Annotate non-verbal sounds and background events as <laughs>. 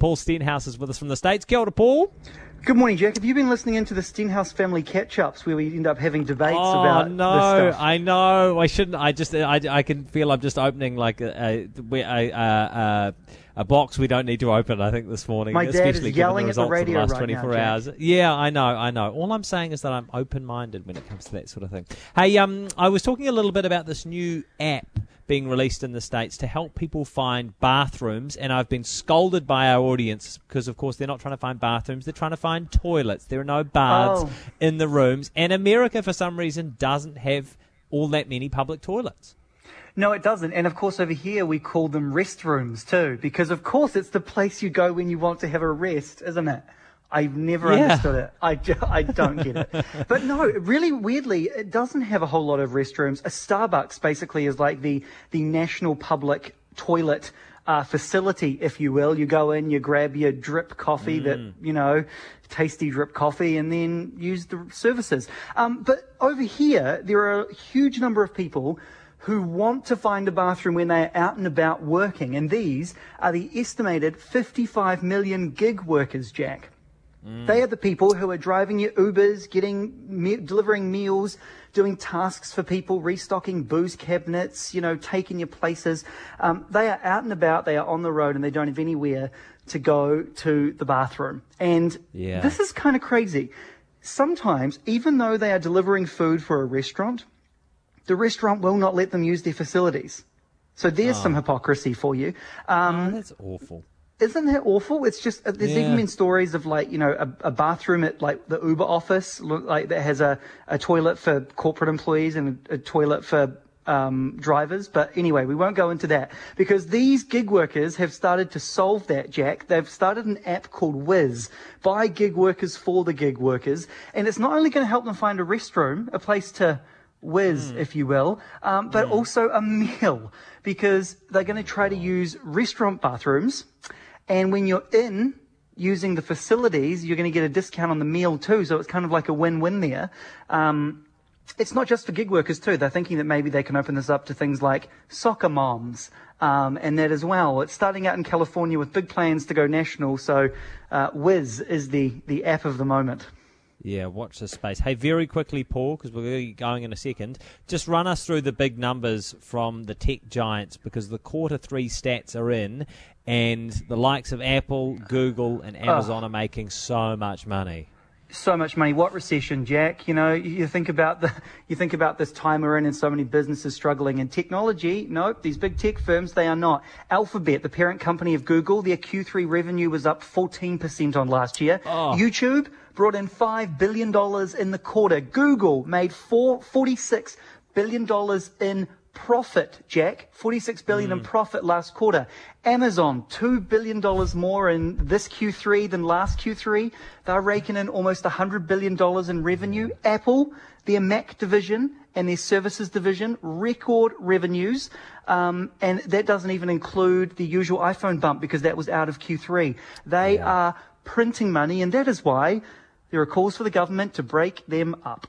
Paul Stenhouse is with us from the States. Kia ora, Paul. Good morning, Jack. Have you been listening into the Stenhouse family catch-ups where we end up having debates oh, about no, this stuff? I know. I shouldn't. I just, I, I can feel I'm just opening like a, a, a, a, a box we don't need to open. I think this morning, My dad especially is yelling the at the of the radio last right 24 now, Jack. hours. Yeah, I know, I know. All I'm saying is that I'm open-minded when it comes to that sort of thing. Hey, um, I was talking a little bit about this new app being released in the States to help people find bathrooms, and I've been scolded by our audience because, of course, they're not trying to find bathrooms, they're trying to find toilets. There are no baths Oh. in the rooms, and America, for some reason, doesn't have all that many public toilets. No, it doesn't. And of course, over here we call them restrooms too, because of course it's the place you go when you want to have a rest, isn't it? I've never Yeah. understood it. I, I <laughs> don't get it. But no, really weirdly, it doesn't have a whole lot of restrooms. A Starbucks basically is like the, the national public toilet uh, facility, if you will. You go in, you grab your drip coffee that, you know, tasty drip coffee and then use the services. Um, but over here, there are a huge number of people who want to find a bathroom when they are out and about working. And these are the estimated 55 million gig workers, Jack. They are the people who are driving your Ubers, getting me- delivering meals, doing tasks for people, restocking booze cabinets, you know, taking your places. Um, they are out and about. They are on the road, and they don't have anywhere to go to the bathroom. And Yeah. this is kind of crazy. Sometimes, even though they are delivering food for a restaurant, the restaurant will not let them use their facilities. So there's some hypocrisy for you. Um, oh, that's awful. Isn't that awful? It's just uh, there's Yeah. even been stories of like you know a, a bathroom at like the Uber office like that has a, a toilet for corporate employees and a, a toilet for um, drivers. But anyway, we won't go into that because these gig workers have started to solve that. Jack, they've started an app called Wiz by gig workers for the gig workers, and it's not only going to help them find a restroom, a place to whiz, if you will, um, but also a meal because they're going to try to use restaurant bathrooms. And when you're in using the facilities, you're going to get a discount on the meal too. So it's kind of like a win-win there. Um, it's not just for gig workers too. They're thinking that maybe they can open this up to things like soccer moms um, and that as well. It's starting out in California with big plans to go national. So uh, Wiz is the the app of the moment. Yeah, watch this space. Hey, very quickly, Paul, because we're going in a second. Just run us through the big numbers from the tech giants because the quarter three stats are in, and the likes of Apple, Google, and ah. Amazon are making so much money. So much money. What recession, Jack? You know, you think about the, <laughs> you think about this time we're in and so many businesses struggling And technology. Nope, these big tech firms, they are not. Alphabet, the parent company of Google, their Q3 revenue was up 14% on last year. Oh. YouTube brought in $5 billion in the quarter. Google made four, $46 billion in profit, Jack. 46 billion in profit last quarter. Amazon, $2 billion more in this Q3 than last Q3. They're raking in almost $100 billion in revenue. Apple, their Mac division and their services division, record revenues. Um, and that doesn't even include the usual iPhone bump because that was out of Q3. They are printing money and that is why there are calls for the government to break them up.